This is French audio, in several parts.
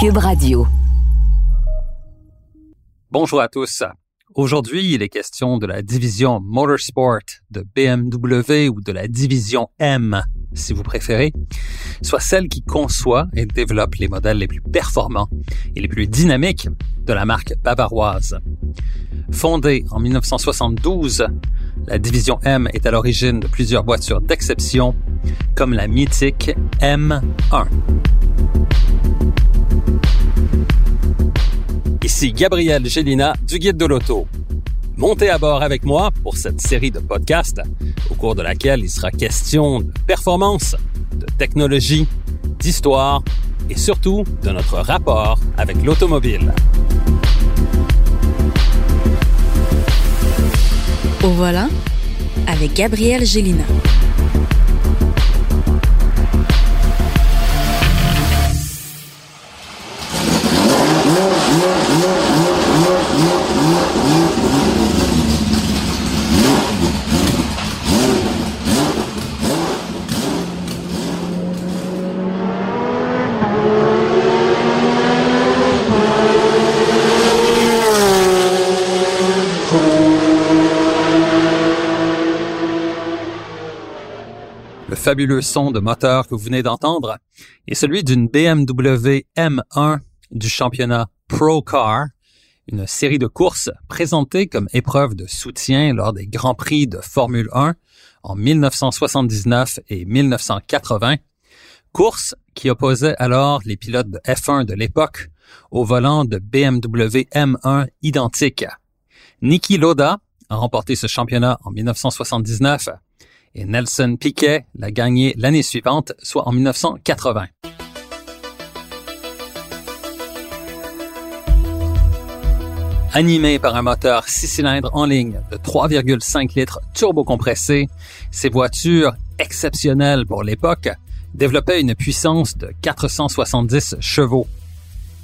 Cube Radio. Bonjour à tous. Aujourd'hui, il est question de la division Motorsport de BMW ou de la division M, si vous préférez, soit celle qui conçoit et développe les modèles les plus performants et les plus dynamiques de la marque bavaroise. Fondée en 1972, la division M est à l'origine de plusieurs voitures d'exception, comme la mythique M1. Ici Gabriel Gélina du Guide de l'Auto. Montez à bord avec moi pour cette série de podcasts au cours de laquelle il sera question de performance, de technologie, d'histoire et surtout de notre rapport avec l'automobile. Au voilà avec Gabriel Gélina. Fabuleux son de moteur que vous venez d'entendre est celui d'une BMW M1 du championnat Pro Car, une série de courses présentées comme épreuve de soutien lors des Grands Prix de Formule 1 en 1979 et 1980, course qui opposait alors les pilotes de F1 de l'époque au volant de BMW M1 identiques. Niki Loda a remporté ce championnat en 1979 et Nelson Piquet l'a gagné l'année suivante, soit en 1980. Animé par un moteur 6 cylindres en ligne de 3,5 litres turbocompressé, ces voitures exceptionnelles pour l'époque développaient une puissance de 470 chevaux.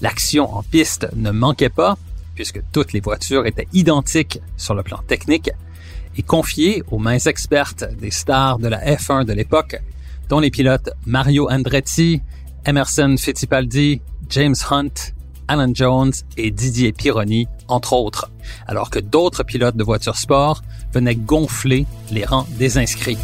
L'action en piste ne manquait pas, puisque toutes les voitures étaient identiques sur le plan technique, et confiée aux mains expertes des stars de la F1 de l'époque, dont les pilotes Mario Andretti, Emerson Fittipaldi, James Hunt, Alan Jones et Didier Pironi, entre autres, alors que d'autres pilotes de voitures sport venaient gonfler les rangs des inscrits.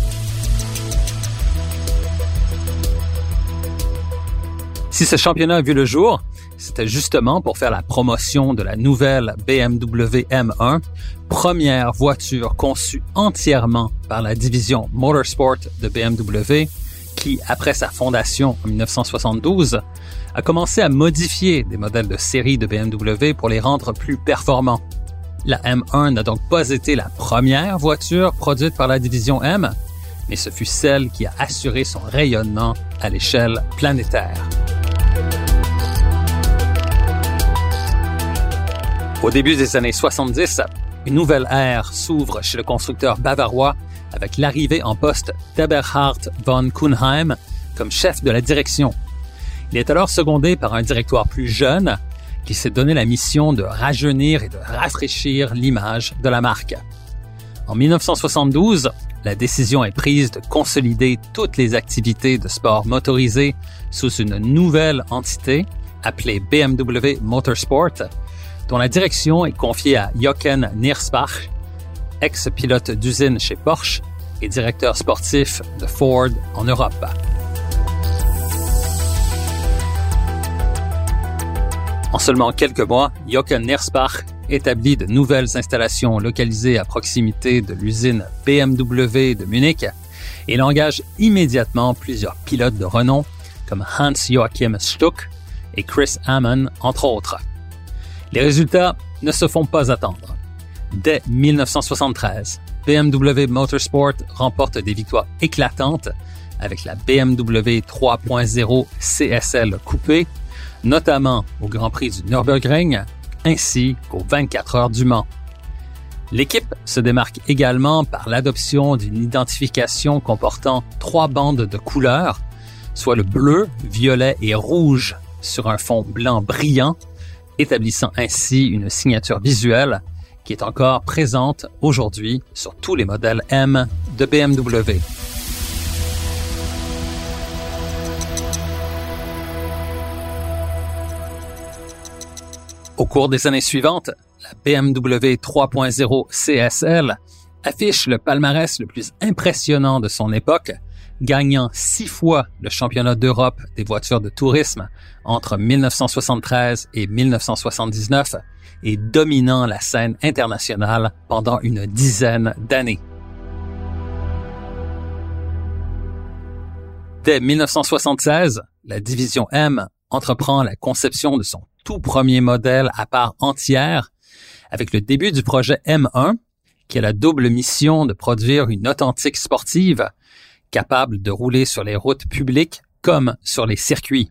Si ce championnat a vu le jour, c'était justement pour faire la promotion de la nouvelle BMW M1, première voiture conçue entièrement par la division Motorsport de BMW, qui, après sa fondation en 1972, a commencé à modifier des modèles de série de BMW pour les rendre plus performants. La M1 n'a donc pas été la première voiture produite par la division M, mais ce fut celle qui a assuré son rayonnement à l'échelle planétaire. Au début des années 70, une nouvelle ère s'ouvre chez le constructeur bavarois avec l'arrivée en poste d'Eberhard von Kuhnheim comme chef de la direction. Il est alors secondé par un directoire plus jeune qui s'est donné la mission de rajeunir et de rafraîchir l'image de la marque. En 1972, la décision est prise de consolider toutes les activités de sport motorisé sous une nouvelle entité appelée BMW Motorsport, dont la direction est confiée à Jochen Niersbach, ex-pilote d'usine chez Porsche et directeur sportif de Ford en Europe. En seulement quelques mois, Jochen Niersbach établit de nouvelles installations localisées à proximité de l'usine BMW de Munich et il engage immédiatement plusieurs pilotes de renom comme Hans-Joachim Stuck et Chris Amon, entre autres. Les résultats ne se font pas attendre. Dès 1973, BMW Motorsport remporte des victoires éclatantes avec la BMW 3.0 CSL coupée, notamment au Grand Prix du Nürburgring ainsi qu'aux 24 heures du Mans. L'équipe se démarque également par l'adoption d'une identification comportant trois bandes de couleurs, soit le bleu, violet et rouge sur un fond blanc brillant, établissant ainsi une signature visuelle qui est encore présente aujourd'hui sur tous les modèles M de BMW. Au cours des années suivantes, la BMW 3.0 CSL affiche le palmarès le plus impressionnant de son époque, gagnant six fois le championnat d'Europe des voitures de tourisme entre 1973 et 1979 et dominant la scène internationale pendant une dizaine d'années. Dès 1976, la division M entreprend la conception de son tout premier modèle à part entière avec le début du projet M1 qui a la double mission de produire une authentique sportive capable de rouler sur les routes publiques comme sur les circuits.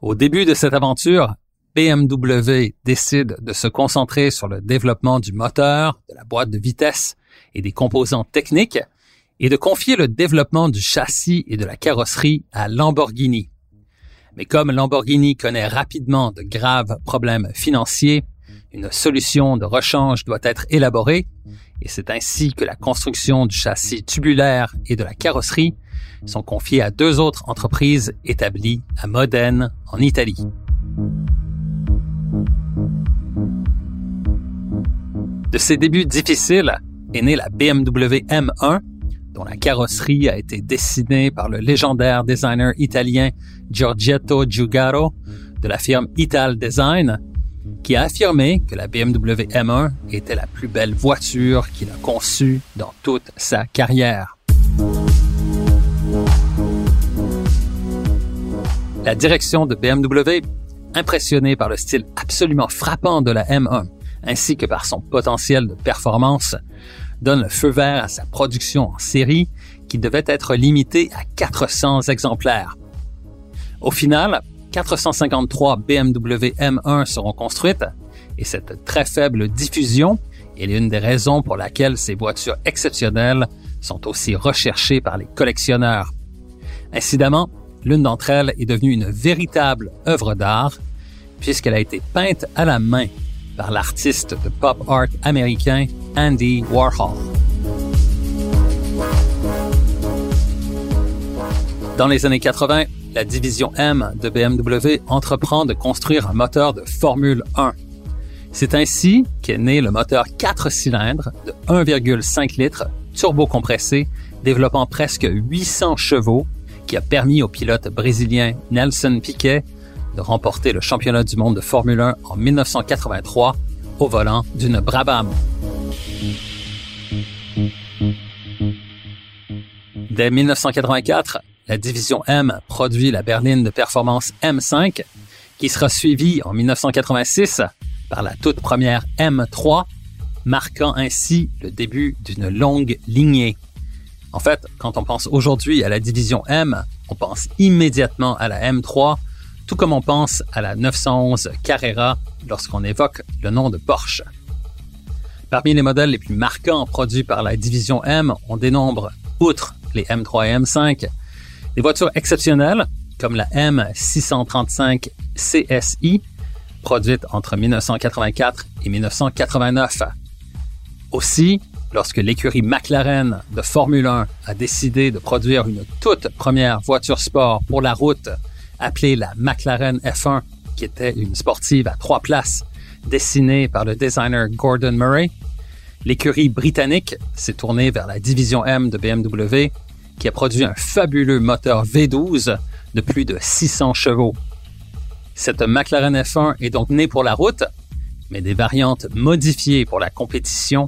Au début de cette aventure, BMW décide de se concentrer sur le développement du moteur, de la boîte de vitesse et des composants techniques et de confier le développement du châssis et de la carrosserie à Lamborghini. Mais comme Lamborghini connaît rapidement de graves problèmes financiers, une solution de rechange doit être élaborée et c'est ainsi que la construction du châssis tubulaire et de la carrosserie sont confiées à deux autres entreprises établies à Modène, en Italie. De ces débuts difficiles est née la BMW M1, dont la carrosserie a été dessinée par le légendaire designer italien Giorgetto Giugaro de la firme Ital Design qui a affirmé que la BMW M1 était la plus belle voiture qu'il a conçue dans toute sa carrière. La direction de BMW, impressionnée par le style absolument frappant de la M1, ainsi que par son potentiel de performance, donne le feu vert à sa production en série qui devait être limitée à 400 exemplaires. Au final, 453 BMW M1 seront construites et cette très faible diffusion est l'une des raisons pour laquelle ces voitures exceptionnelles sont aussi recherchées par les collectionneurs. Incidemment, l'une d'entre elles est devenue une véritable œuvre d'art puisqu'elle a été peinte à la main par l'artiste de pop art américain Andy Warhol. Dans les années 80, la division M de BMW entreprend de construire un moteur de Formule 1. C'est ainsi qu'est né le moteur 4 cylindres de 1,5 litres turbocompressé développant presque 800 chevaux qui a permis au pilote brésilien Nelson Piquet de remporter le championnat du monde de Formule 1 en 1983 au volant d'une Brabham. Dès 1984, la division M produit la berline de performance M5, qui sera suivie en 1986 par la toute première M3, marquant ainsi le début d'une longue lignée. En fait, quand on pense aujourd'hui à la division M, on pense immédiatement à la M3, tout comme on pense à la 911 Carrera lorsqu'on évoque le nom de Porsche. Parmi les modèles les plus marquants produits par la division M, on dénombre, outre les M3 et M5, des voitures exceptionnelles comme la M635 CSI, produite entre 1984 et 1989. Aussi, lorsque l'écurie McLaren de Formule 1 a décidé de produire une toute première voiture sport pour la route, appelée la McLaren F1, qui était une sportive à trois places, dessinée par le designer Gordon Murray, l'écurie britannique s'est tournée vers la division M de BMW qui a produit un fabuleux moteur V12 de plus de 600 chevaux. Cette McLaren F1 est donc née pour la route, mais des variantes modifiées pour la compétition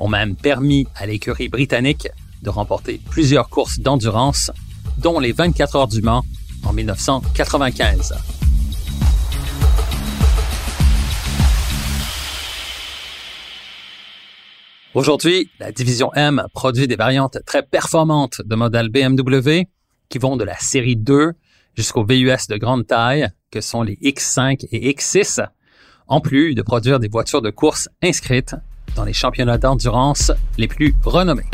ont même permis à l'écurie britannique de remporter plusieurs courses d'endurance, dont les 24 heures du Mans en 1995. Aujourd'hui, la division M produit des variantes très performantes de modèles BMW qui vont de la série 2 jusqu'aux VUS de grande taille que sont les X5 et X6, en plus de produire des voitures de course inscrites dans les championnats d'endurance les plus renommés.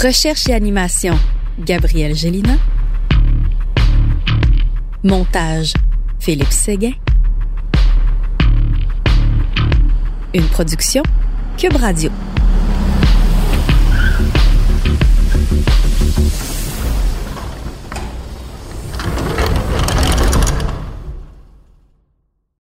Recherche et animation, Gabriel Gélina. Montage, Philippe Séguin. Une production Cube Radio.